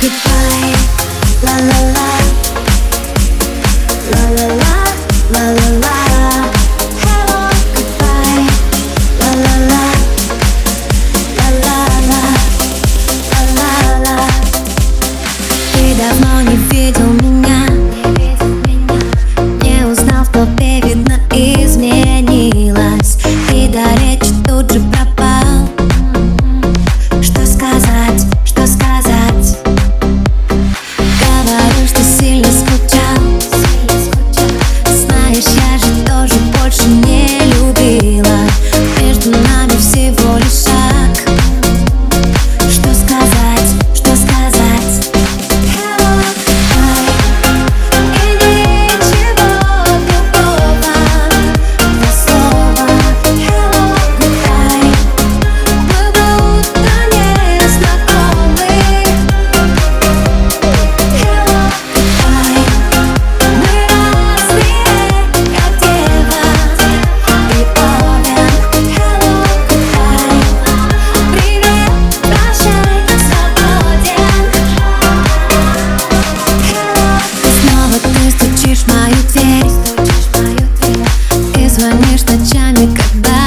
goodbye. La la la. ночами, когда